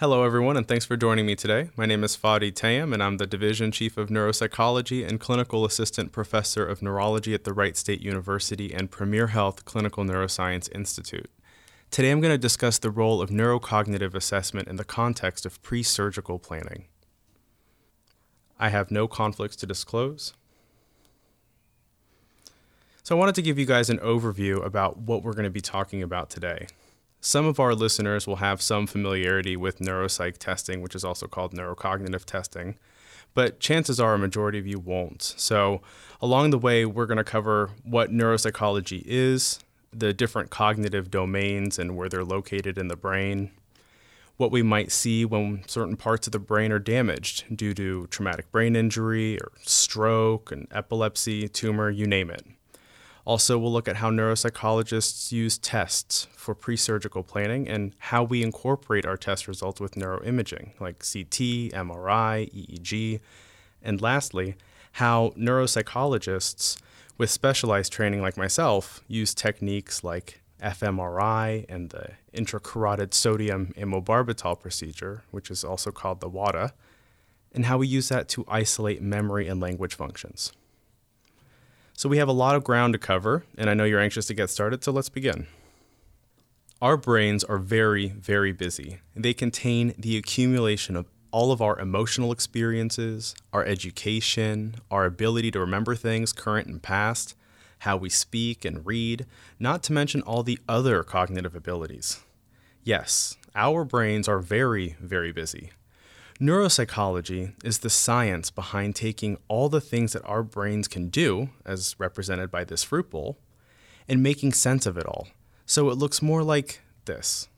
Hello, everyone, and thanks for joining me today. My name is Fadi Tayim, and I'm the Division Chief of Neuropsychology and Clinical Assistant Professor of Neurology at the Wright State University and Premier Health Clinical Neuroscience Institute. Today, I'm going to discuss the role of neurocognitive assessment in the context of pre surgical planning. I have no conflicts to disclose. So, I wanted to give you guys an overview about what we're going to be talking about today. Some of our listeners will have some familiarity with neuropsych testing, which is also called neurocognitive testing, but chances are a majority of you won't. So, along the way, we're going to cover what neuropsychology is, the different cognitive domains and where they're located in the brain, what we might see when certain parts of the brain are damaged due to traumatic brain injury or stroke and epilepsy, tumor, you name it. Also, we'll look at how neuropsychologists use tests for pre surgical planning and how we incorporate our test results with neuroimaging, like CT, MRI, EEG. And lastly, how neuropsychologists with specialized training like myself use techniques like fMRI and the intracarotid sodium amobarbital procedure, which is also called the WADA, and how we use that to isolate memory and language functions. So we have a lot of ground to cover, and I know you're anxious to get started, so let's begin. Our brains are very, very busy. They contain the accumulation of all of our emotional experiences, our education, our ability to remember things current and past, how we speak and read, not to mention all the other cognitive abilities. Yes, our brains are very, very busy. Neuropsychology is the science behind taking all the things that our brains can do, as represented by this fruit bowl, and making sense of it all. So it looks more like this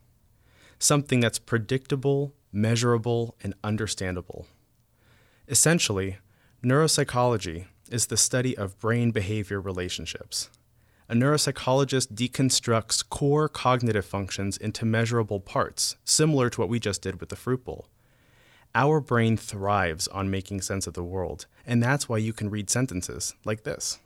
something that's predictable, measurable, and understandable. Essentially, neuropsychology is the study of brain behavior relationships. A neuropsychologist deconstructs core cognitive functions into measurable parts, similar to what we just did with the fruit bowl. Our brain thrives on making sense of the world, and that's why you can read sentences like this.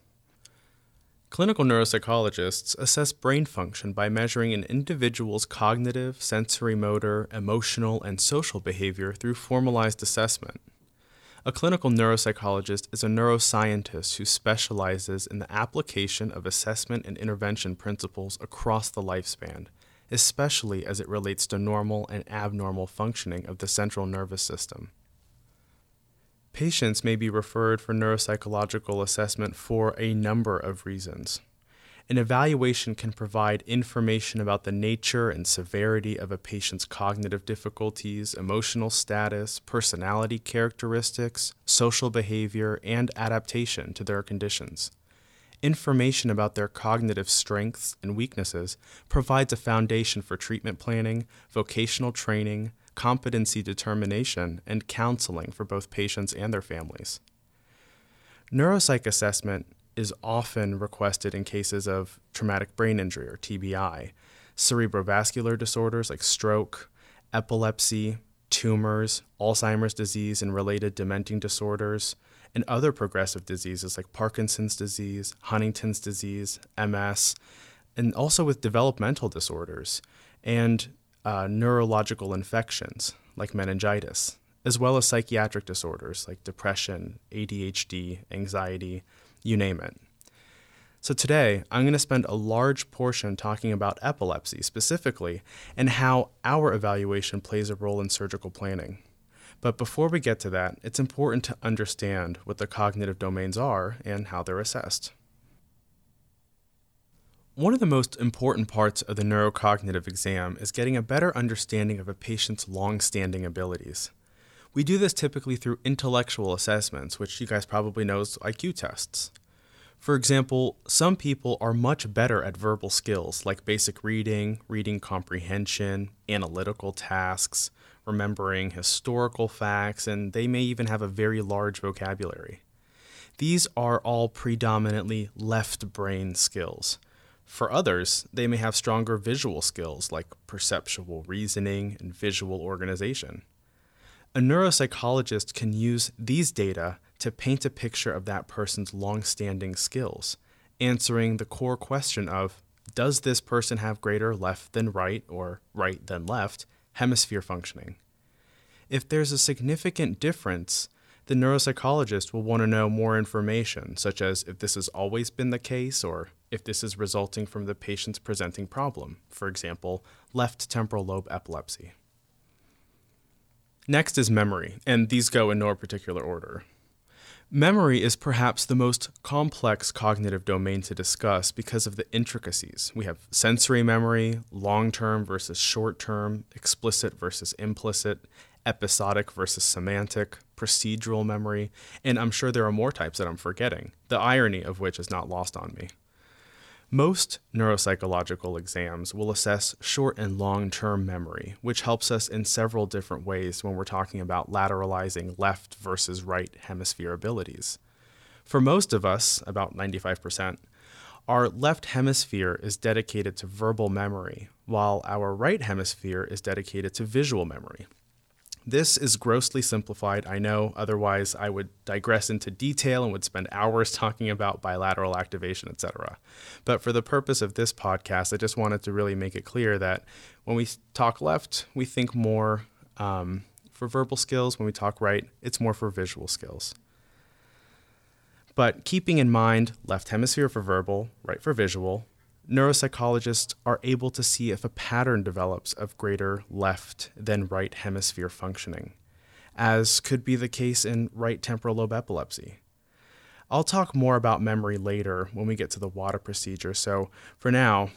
Clinical neuropsychologists assess brain function by measuring an individual's cognitive, sensory motor, emotional, and social behavior through formalized assessment. A clinical neuropsychologist is a neuroscientist who specializes in the application of assessment and intervention principles across the lifespan, especially as it relates to normal and abnormal functioning of the central nervous system. Patients may be referred for neuropsychological assessment for a number of reasons. An evaluation can provide information about the nature and severity of a patient's cognitive difficulties, emotional status, personality characteristics, social behavior, and adaptation to their conditions. Information about their cognitive strengths and weaknesses provides a foundation for treatment planning, vocational training, competency determination, and counseling for both patients and their families. Neuropsych assessment is often requested in cases of traumatic brain injury or TBI, cerebrovascular disorders like stroke, epilepsy, tumors, Alzheimer's disease and related dementing disorders, and other progressive diseases like Parkinson's disease, Huntington's disease, MS, and also with developmental disorders and uh, neurological infections like meningitis, as well as psychiatric disorders like depression, ADHD, anxiety, you name it. So, today I'm going to spend a large portion talking about epilepsy specifically and how our evaluation plays a role in surgical planning. But before we get to that, it's important to understand what the cognitive domains are and how they're assessed. One of the most important parts of the neurocognitive exam is getting a better understanding of a patient's long standing abilities. We do this typically through intellectual assessments, which you guys probably know as IQ tests. For example, some people are much better at verbal skills like basic reading, reading comprehension, analytical tasks, remembering historical facts, and they may even have a very large vocabulary. These are all predominantly left brain skills. For others, they may have stronger visual skills like perceptual reasoning and visual organization. A neuropsychologist can use these data to paint a picture of that person's long standing skills, answering the core question of does this person have greater left than right or right than left hemisphere functioning. If there's a significant difference, the neuropsychologist will want to know more information, such as if this has always been the case or if this is resulting from the patient's presenting problem, for example, left temporal lobe epilepsy. Next is memory, and these go in no particular order. Memory is perhaps the most complex cognitive domain to discuss because of the intricacies. We have sensory memory, long term versus short term, explicit versus implicit, episodic versus semantic, procedural memory, and I'm sure there are more types that I'm forgetting, the irony of which is not lost on me. Most neuropsychological exams will assess short and long term memory, which helps us in several different ways when we're talking about lateralizing left versus right hemisphere abilities. For most of us, about 95%, our left hemisphere is dedicated to verbal memory, while our right hemisphere is dedicated to visual memory. This is grossly simplified, I know, otherwise, I would digress into detail and would spend hours talking about bilateral activation, etc. But for the purpose of this podcast, I just wanted to really make it clear that when we talk left, we think more um, for verbal skills. When we talk right, it's more for visual skills. But keeping in mind left hemisphere for verbal, right for visual, neuropsychologists are able to see if a pattern develops of greater left than right hemisphere functioning, as could be the case in right temporal lobe epilepsy. I'll talk more about memory later when we get to the WADA procedure, so for now,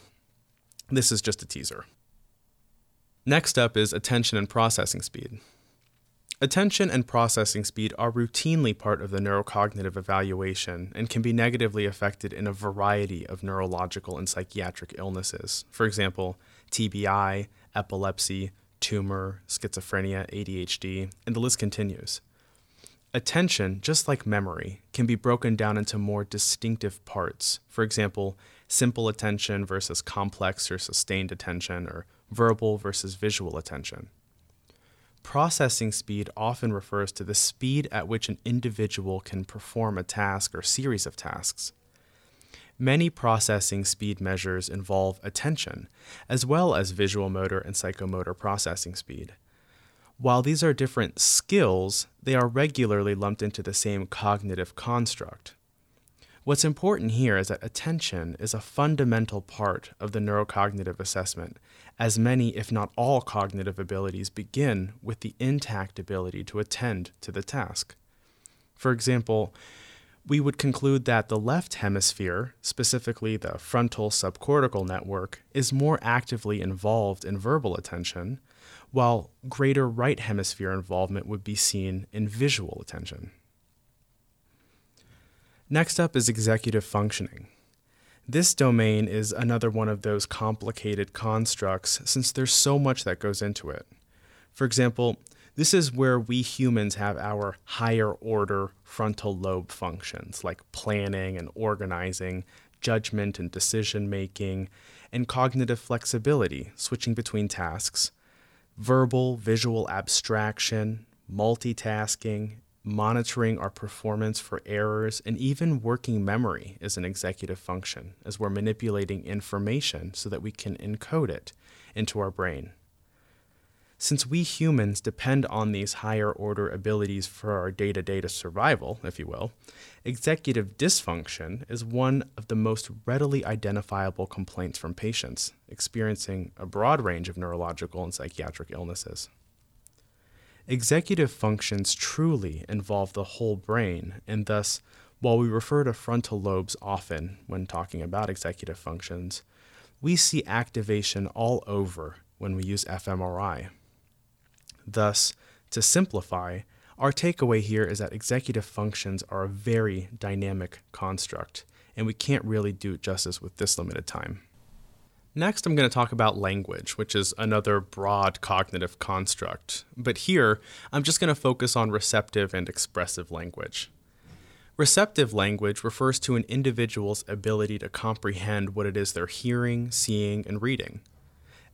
this is just a teaser. Next up is attention and processing speed. Attention and processing speed are routinely part of the neurocognitive evaluation and can be negatively affected in a variety of neurological and psychiatric illnesses. For example, TBI, epilepsy, tumor, schizophrenia, ADHD, and the list continues. Attention, just like memory, can be broken down into more distinctive parts. For example, simple attention versus complex or sustained attention, or verbal versus visual attention. Processing speed often refers to the speed at which an individual can perform a task or series of tasks. Many processing speed measures involve attention, as well as visual motor and psychomotor processing speed. While these are different skills, they are regularly lumped into the same cognitive construct. What's important here is that attention is a fundamental part of the neurocognitive assessment, as many, if not all, cognitive abilities begin with the intact ability to attend to the task. For example, we would conclude that the left hemisphere, specifically the frontal subcortical network, is more actively involved in verbal attention, while greater right hemisphere involvement would be seen in visual attention. Next up is executive functioning. This domain is another one of those complicated constructs since there's so much that goes into it. For example, this is where we humans have our higher order frontal lobe functions like planning and organizing, judgment and decision making, and cognitive flexibility, switching between tasks, verbal, visual abstraction, multitasking, monitoring our performance for errors, and even working memory is an executive function, as we're manipulating information so that we can encode it into our brain. Since we humans depend on these higher order abilities for our day to day survival, if you will, executive dysfunction is one of the most readily identifiable complaints from patients experiencing a broad range of neurological and psychiatric illnesses. Executive functions truly involve the whole brain, and thus, while we refer to frontal lobes often when talking about executive functions, we see activation all over when we use fMRI. Thus, to simplify, our takeaway here is that executive functions are a very dynamic construct, and we can't really do it justice with this limited time. Next, I'm going to talk about language, which is another broad cognitive construct. But here, I'm just going to focus on receptive and expressive language. Receptive language refers to an individual's ability to comprehend what it is they're hearing, seeing, and reading.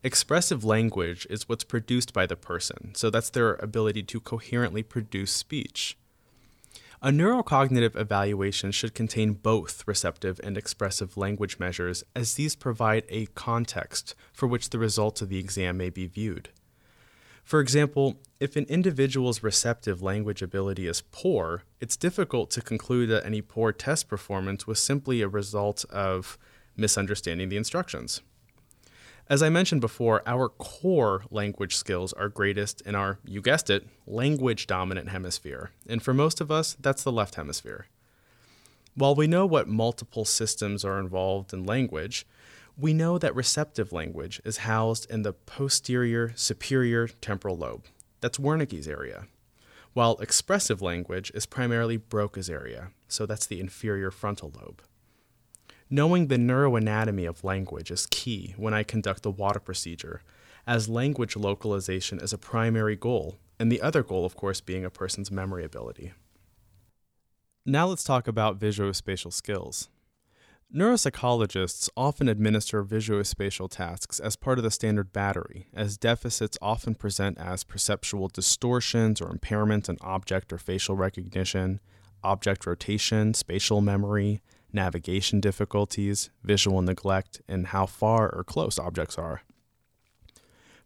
Expressive language is what's produced by the person, so that's their ability to coherently produce speech. A neurocognitive evaluation should contain both receptive and expressive language measures, as these provide a context for which the results of the exam may be viewed. For example, if an individual's receptive language ability is poor, it's difficult to conclude that any poor test performance was simply a result of misunderstanding the instructions. As I mentioned before, our core language skills are greatest in our, you guessed it, language dominant hemisphere. And for most of us, that's the left hemisphere. While we know what multiple systems are involved in language, we know that receptive language is housed in the posterior superior temporal lobe. That's Wernicke's area. While expressive language is primarily Broca's area, so that's the inferior frontal lobe. Knowing the neuroanatomy of language is key when I conduct the WADA procedure, as language localization is a primary goal, and the other goal, of course, being a person's memory ability. Now let's talk about visuospatial skills. Neuropsychologists often administer visuospatial tasks as part of the standard battery, as deficits often present as perceptual distortions or impairments in object or facial recognition, object rotation, spatial memory, navigation difficulties, visual neglect, and how far or close objects are.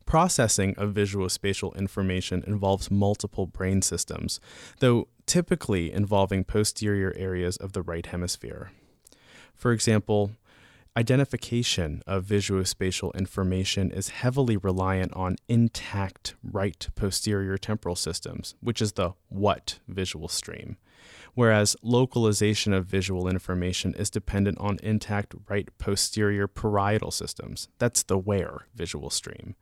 Processing of visuospatial information involves multiple brain systems, though typically involving posterior areas of the right hemisphere. For example, identification of visuospatial information is heavily reliant on intact right posterior temporal systems, which is the what visual stream, whereas localization of visual information is dependent on intact right posterior parietal systems, that's the where visual stream.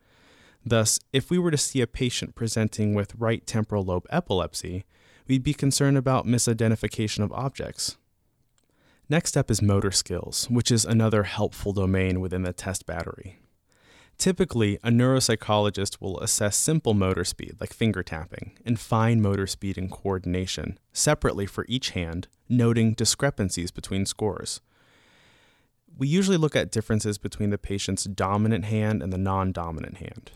Thus, if we were to see a patient presenting with right temporal lobe epilepsy, we'd be concerned about misidentification of objects. Next up is motor skills, which is another helpful domain within the test battery. Typically, a neuropsychologist will assess simple motor speed, like finger tapping, and fine motor speed and coordination, separately for each hand, noting discrepancies between scores. We usually look at differences between the patient's dominant hand and the non dominant hand.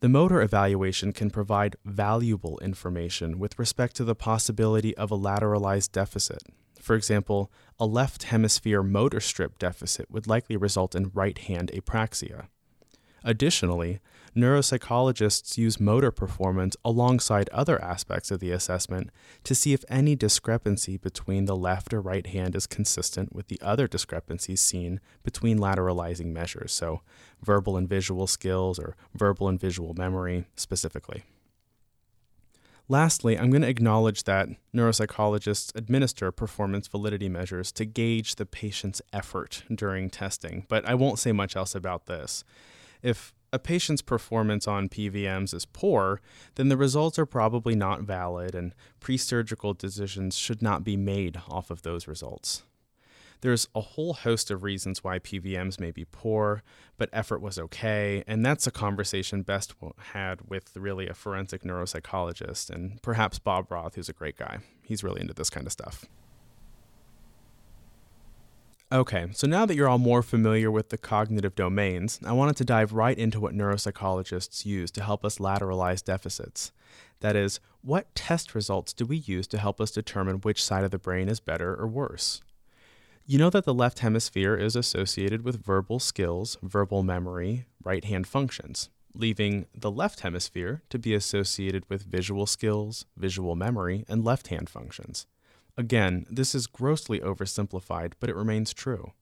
The motor evaluation can provide valuable information with respect to the possibility of a lateralized deficit, for example, a left hemisphere motor strip deficit would likely result in right hand apraxia. Additionally, neuropsychologists use motor performance alongside other aspects of the assessment to see if any discrepancy between the left or right hand is consistent with the other discrepancies seen between lateralizing measures, so verbal and visual skills or verbal and visual memory specifically. Lastly, I'm going to acknowledge that neuropsychologists administer performance validity measures to gauge the patient's effort during testing, but I won't say much else about this. If a patient's performance on PVMs is poor, then the results are probably not valid, and pre surgical decisions should not be made off of those results. There's a whole host of reasons why PVMs may be poor, but effort was okay, and that's a conversation best had with really a forensic neuropsychologist and perhaps Bob Roth, who's a great guy. He's really into this kind of stuff. Okay, so now that you're all more familiar with the cognitive domains, I wanted to dive right into what neuropsychologists use to help us lateralize deficits. That is, what test results do we use to help us determine which side of the brain is better or worse? You know that the left hemisphere is associated with verbal skills, verbal memory, right hand functions, leaving the left hemisphere to be associated with visual skills, visual memory, and left hand functions. Again, this is grossly oversimplified, but it remains true.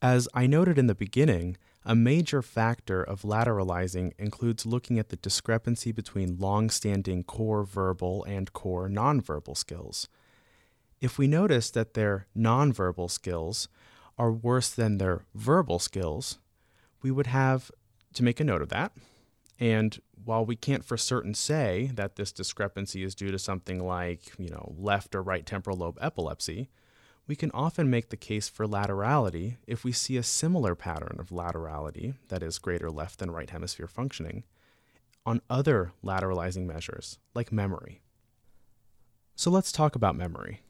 As I noted in the beginning, a major factor of lateralizing includes looking at the discrepancy between long standing core verbal and core nonverbal skills if we notice that their nonverbal skills are worse than their verbal skills, we would have to make a note of that. And while we can't for certain say that this discrepancy is due to something like, you know, left or right temporal lobe epilepsy, we can often make the case for laterality if we see a similar pattern of laterality, that is, greater left than right hemisphere functioning, on other lateralizing measures, like memory. So let's talk about memory.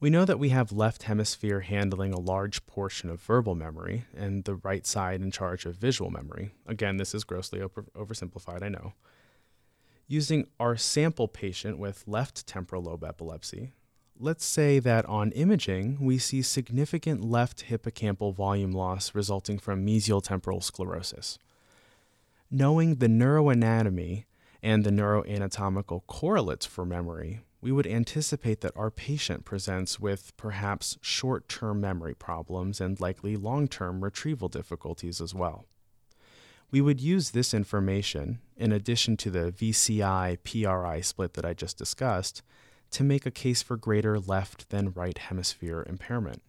We know that we have left hemisphere handling a large portion of verbal memory and the right side in charge of visual memory. Again, this is grossly over- oversimplified, I know. Using our sample patient with left temporal lobe epilepsy, let's say that on imaging we see significant left hippocampal volume loss resulting from mesial temporal sclerosis. Knowing the neuroanatomy and the neuroanatomical correlates for memory, we would anticipate that our patient presents with perhaps short term memory problems and likely long term retrieval difficulties as well. We would use this information, in addition to the VCI PRI split that I just discussed, to make a case for greater left than right hemisphere impairment.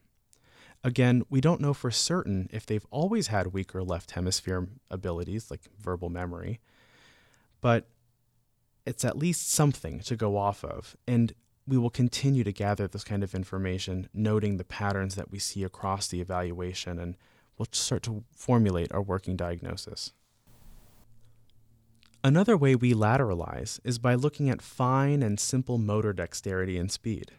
Again, we don't know for certain if they've always had weaker left hemisphere abilities, like verbal memory, but it's at least something to go off of. And we will continue to gather this kind of information, noting the patterns that we see across the evaluation, and we'll start to formulate our working diagnosis. Another way we lateralize is by looking at fine and simple motor dexterity and speed.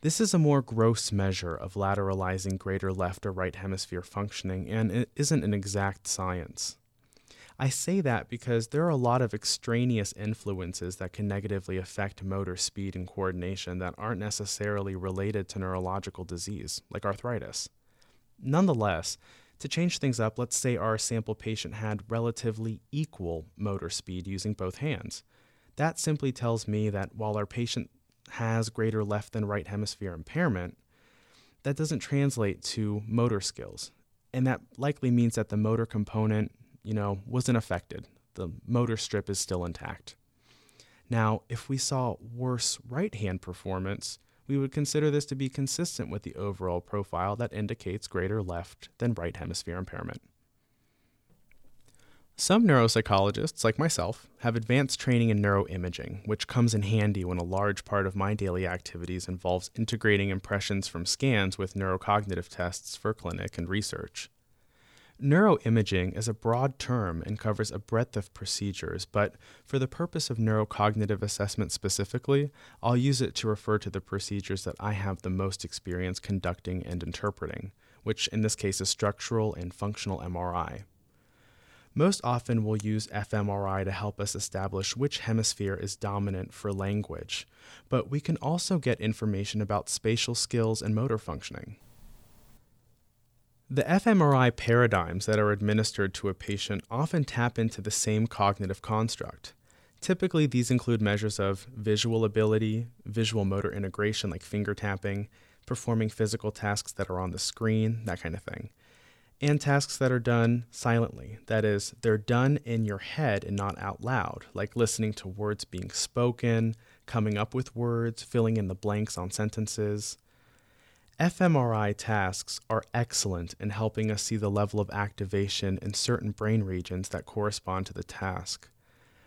This is a more gross measure of lateralizing greater left or right hemisphere functioning, and it isn't an exact science. I say that because there are a lot of extraneous influences that can negatively affect motor speed and coordination that aren't necessarily related to neurological disease, like arthritis. Nonetheless, to change things up, let's say our sample patient had relatively equal motor speed using both hands. That simply tells me that while our patient has greater left than right hemisphere impairment, that doesn't translate to motor skills. And that likely means that the motor component, you know, wasn't affected. The motor strip is still intact. Now, if we saw worse right hand performance, we would consider this to be consistent with the overall profile that indicates greater left than right hemisphere impairment. Some neuropsychologists, like myself, have advanced training in neuroimaging, which comes in handy when a large part of my daily activities involves integrating impressions from scans with neurocognitive tests for clinic and research. Neuroimaging is a broad term and covers a breadth of procedures, but for the purpose of neurocognitive assessment specifically, I'll use it to refer to the procedures that I have the most experience conducting and interpreting, which in this case is structural and functional MRI. Most often, we'll use fMRI to help us establish which hemisphere is dominant for language, but we can also get information about spatial skills and motor functioning. The fMRI paradigms that are administered to a patient often tap into the same cognitive construct. Typically, these include measures of visual ability, visual motor integration like finger tapping, performing physical tasks that are on the screen, that kind of thing and tasks that are done silently. That is, they're done in your head and not out loud, like listening to words being spoken, coming up with words, filling in the blanks on sentences. fMRI tasks are excellent in helping us see the level of activation in certain brain regions that correspond to the task.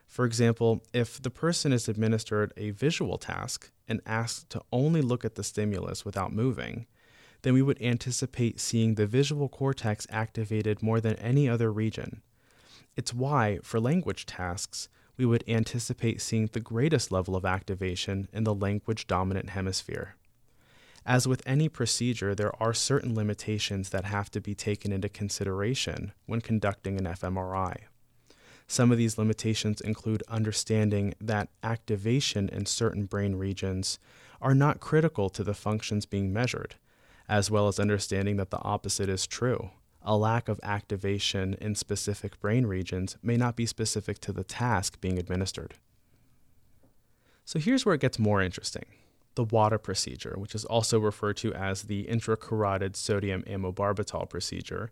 For example, if the person is administered a visual task and asked to only look at the stimulus without moving, then we would anticipate seeing the visual cortex activated more than any other region. It's why, for language tasks, we would anticipate seeing the greatest level of activation in the language dominant hemisphere. As with any procedure, there are certain limitations that have to be taken into consideration when conducting an fMRI. Some of these limitations include understanding that activation in certain brain regions are not critical to the functions being measured, as well as understanding that the opposite is true. A lack of activation in specific brain regions may not be specific to the task being administered. So here's where it gets more interesting. The WADA procedure, which is also referred to as the intracarotid sodium amobarbital procedure,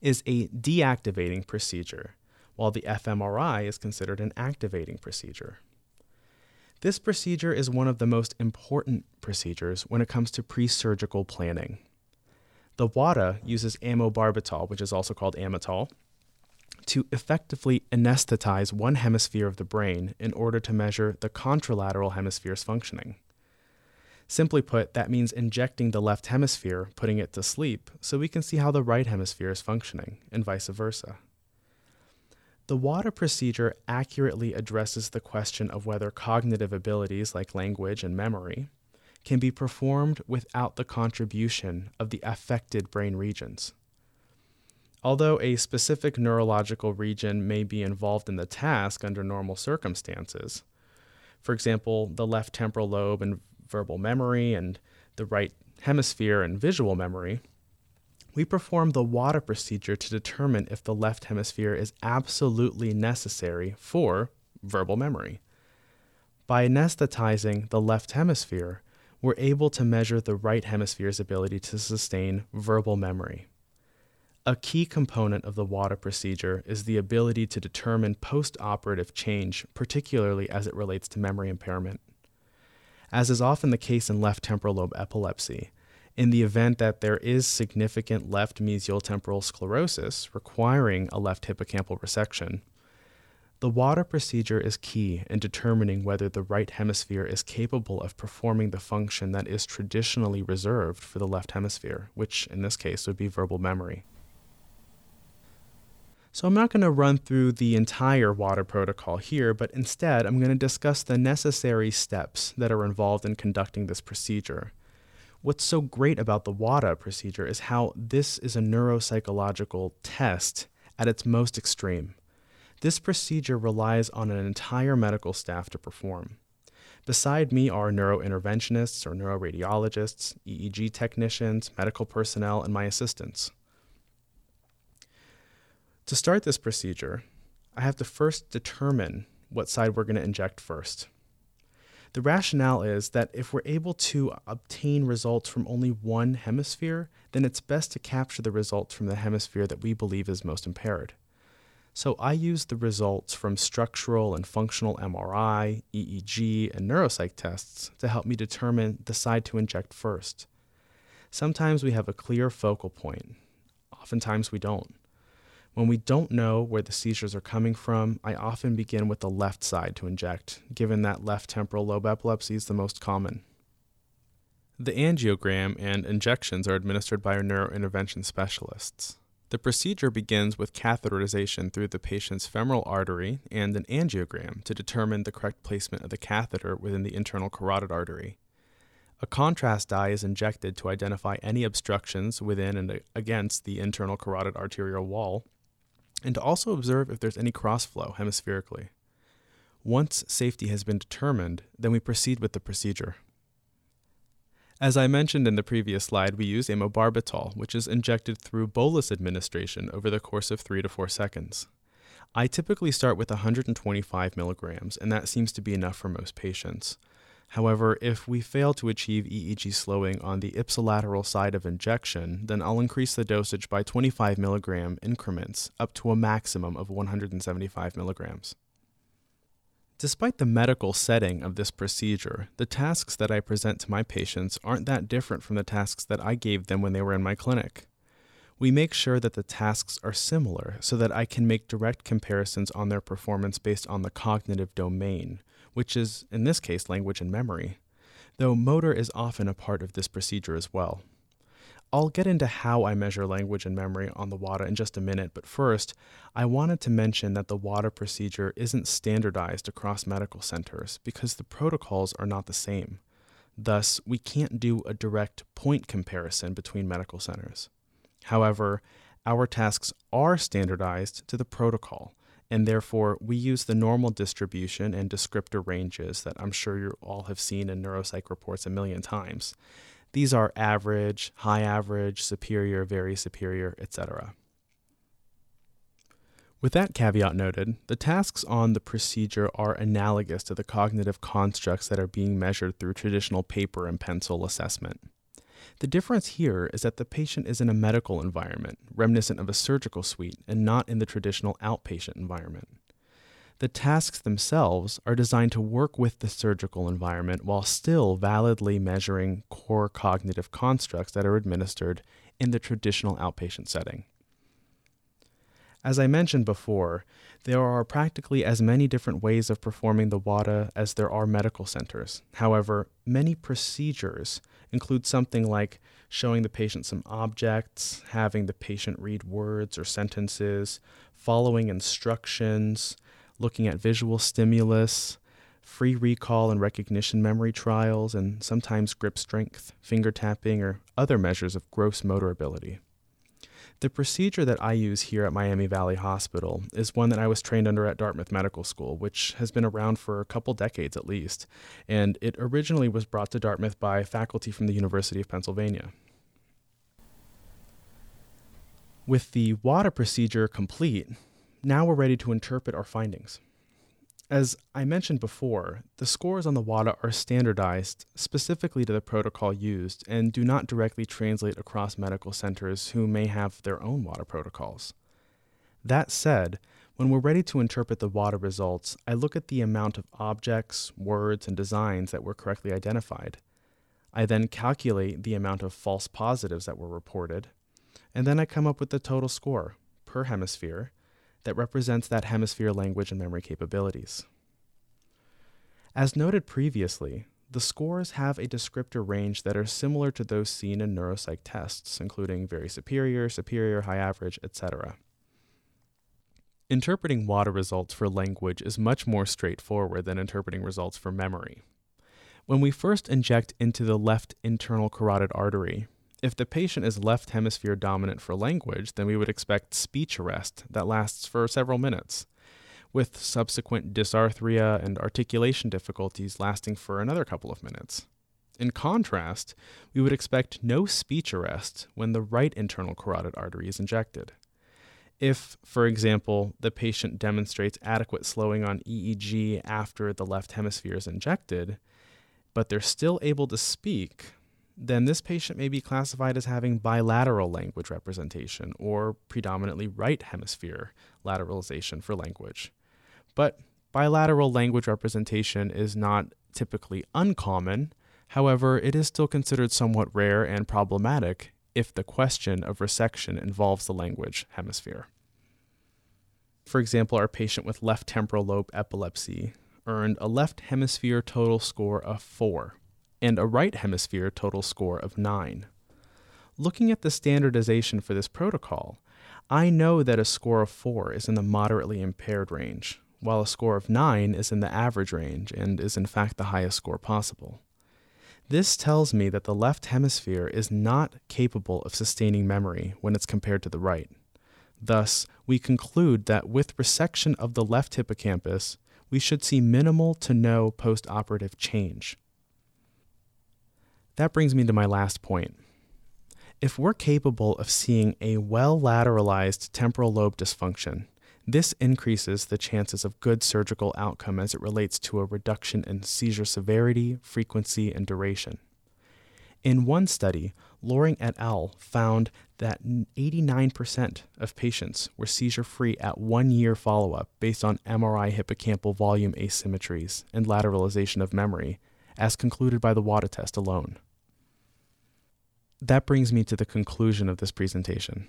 is a deactivating procedure, while the fMRI is considered an activating procedure. This procedure is one of the most important procedures when it comes to pre surgical planning. The WADA uses amobarbital, which is also called Amytal, to effectively anesthetize one hemisphere of the brain in order to measure the contralateral hemisphere's functioning. Simply put, that means injecting the left hemisphere, putting it to sleep, so we can see how the right hemisphere is functioning, and vice versa. The WADA procedure accurately addresses the question of whether cognitive abilities like language and memory can be performed without the contribution of the affected brain regions. Although a specific neurological region may be involved in the task under normal circumstances, for example, the left temporal lobe and verbal memory and the right hemisphere and visual memory, we perform the WADA procedure to determine if the left hemisphere is absolutely necessary for verbal memory. By anesthetizing the left hemisphere, we're able to measure the right hemisphere's ability to sustain verbal memory. A key component of the WADA procedure is the ability to determine post operative change, particularly as it relates to memory impairment. As is often the case in left temporal lobe epilepsy, in the event that there is significant left mesial temporal sclerosis requiring a left hippocampal resection, the WADA procedure is key in determining whether the right hemisphere is capable of performing the function that is traditionally reserved for the left hemisphere, which in this case would be verbal memory. So I'm not going to run through the entire WADA protocol here, but instead I'm going to discuss the necessary steps that are involved in conducting this procedure. What's so great about the WADA procedure is how this is a neuropsychological test at its most extreme. This procedure relies on an entire medical staff to perform. Beside me are neurointerventionists or neuroradiologists, EEG technicians, medical personnel, and my assistants. To start this procedure, I have to first determine what side we're going to inject first. The rationale is that if we're able to obtain results from only one hemisphere, then it's best to capture the results from the hemisphere that we believe is most impaired. So I use the results from structural and functional MRI, EEG, and neuropsych tests to help me determine the side to inject first. Sometimes we have a clear focal point, oftentimes we don't. When we don't know where the seizures are coming from, I often begin with the left side to inject, given that left temporal lobe epilepsy is the most common. The angiogram and injections are administered by our neurointervention specialists. The procedure begins with catheterization through the patient's femoral artery and an angiogram to determine the correct placement of the catheter within the internal carotid artery. A contrast dye is injected to identify any obstructions within and against the internal carotid arterial wall, and to also observe if there's any crossflow hemispherically. Once safety has been determined, then we proceed with the procedure. As I mentioned in the previous slide, we use amobarbital, which is injected through bolus administration over the course of 3 to 4 seconds. I typically start with 125 milligrams, and that seems to be enough for most patients. However, if we fail to achieve EEG slowing on the ipsilateral side of injection, then I'll increase the dosage by 25 milligram increments up to a maximum of 175 milligrams. Despite the medical setting of this procedure, the tasks that I present to my patients aren't that different from the tasks that I gave them when they were in my clinic. We make sure that the tasks are similar so that I can make direct comparisons on their performance based on the cognitive domain, which is, in this case, language and memory, though motor is often a part of this procedure as well. I'll get into how I measure language and memory on the WADA in just a minute, but first, I wanted to mention that the WADA procedure isn't standardized across medical centers because the protocols are not the same. Thus, we can't do a direct point comparison between medical centers. However, our tasks are standardized to the protocol, and therefore we use the normal distribution and descriptor ranges that I'm sure you all have seen in neuropsych reports a million times. These are average, high average, superior, very superior, etc. With that caveat noted, the tasks on the procedure are analogous to the cognitive constructs that are being measured through traditional paper and pencil assessment. The difference here is that the patient is in a medical environment, reminiscent of a surgical suite, and not in the traditional outpatient environment. The tasks themselves are designed to work with the surgical environment while still validly measuring core cognitive constructs that are administered in the traditional outpatient setting. As I mentioned before, there are practically as many different ways of performing the WADA as there are medical centers. However, many procedures include something like showing the patient some objects, having the patient read words or sentences, following instructions, looking at visual stimulus, free recall and recognition memory trials, and sometimes grip strength, finger tapping, or other measures of gross motor ability. The procedure that I use here at Miami Valley Hospital is one that I was trained under at Dartmouth Medical School, which has been around for a couple decades at least, and it originally was brought to Dartmouth by faculty from the University of Pennsylvania. With the WADA procedure complete, now we're ready to interpret our findings. As I mentioned before, the scores on the WADA are standardized specifically to the protocol used and do not directly translate across medical centers who may have their own WADA protocols. That said, when we're ready to interpret the WADA results, I look at the amount of objects, words, and designs that were correctly identified. I then calculate the amount of false positives that were reported, and then I come up with the total score per hemisphere that represents that hemisphere language and memory capabilities. As noted previously, the scores have a descriptor range that are similar to those seen in neuropsych tests, including very superior, superior, high average, etc. Interpreting WADA results for language is much more straightforward than interpreting results for memory. When we first inject into the left internal carotid artery, if the patient is left hemisphere dominant for language, then we would expect speech arrest that lasts for several minutes, with subsequent dysarthria and articulation difficulties lasting for another couple of minutes. In contrast, we would expect no speech arrest when the right internal carotid artery is injected. If, for example, the patient demonstrates adequate slowing on EEG after the left hemisphere is injected, but they're still able to speak, then this patient may be classified as having bilateral language representation or predominantly right hemisphere lateralization for language. But bilateral language representation is not typically uncommon. However, it is still considered somewhat rare and problematic if the question of resection involves the language hemisphere. For example, our patient with left temporal lobe epilepsy earned a left hemisphere total score of 4 and a right hemisphere total score of 9. Looking at the standardization for this protocol, I know that a score of 4 is in the moderately impaired range, while a score of 9 is in the average range and is in fact the highest score possible. This tells me that the left hemisphere is not capable of sustaining memory when it's compared to the right. Thus, we conclude that with resection of the left hippocampus, we should see minimal to no postoperative change. That brings me to my last point. If we're capable of seeing a well lateralized temporal lobe dysfunction, this increases the chances of good surgical outcome as it relates to a reduction in seizure severity, frequency, and duration. In one study, Loring et al. found that 89% of patients were seizure free at one year follow up based on MRI hippocampal volume asymmetries and lateralization of memory, as concluded by the WADA test alone. That brings me to the conclusion of this presentation.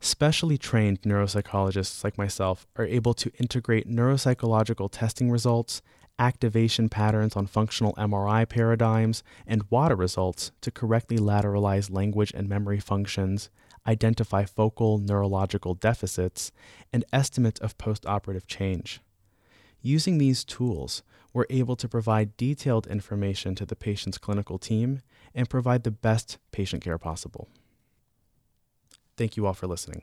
Specially trained neuropsychologists like myself are able to integrate neuropsychological testing results, activation patterns on functional MRI paradigms, and WADA results to correctly lateralize language and memory functions, identify focal neurological deficits, and estimate of postoperative change. Using these tools, we're able to provide detailed information to the patient's clinical team and provide the best patient care possible. Thank you all for listening.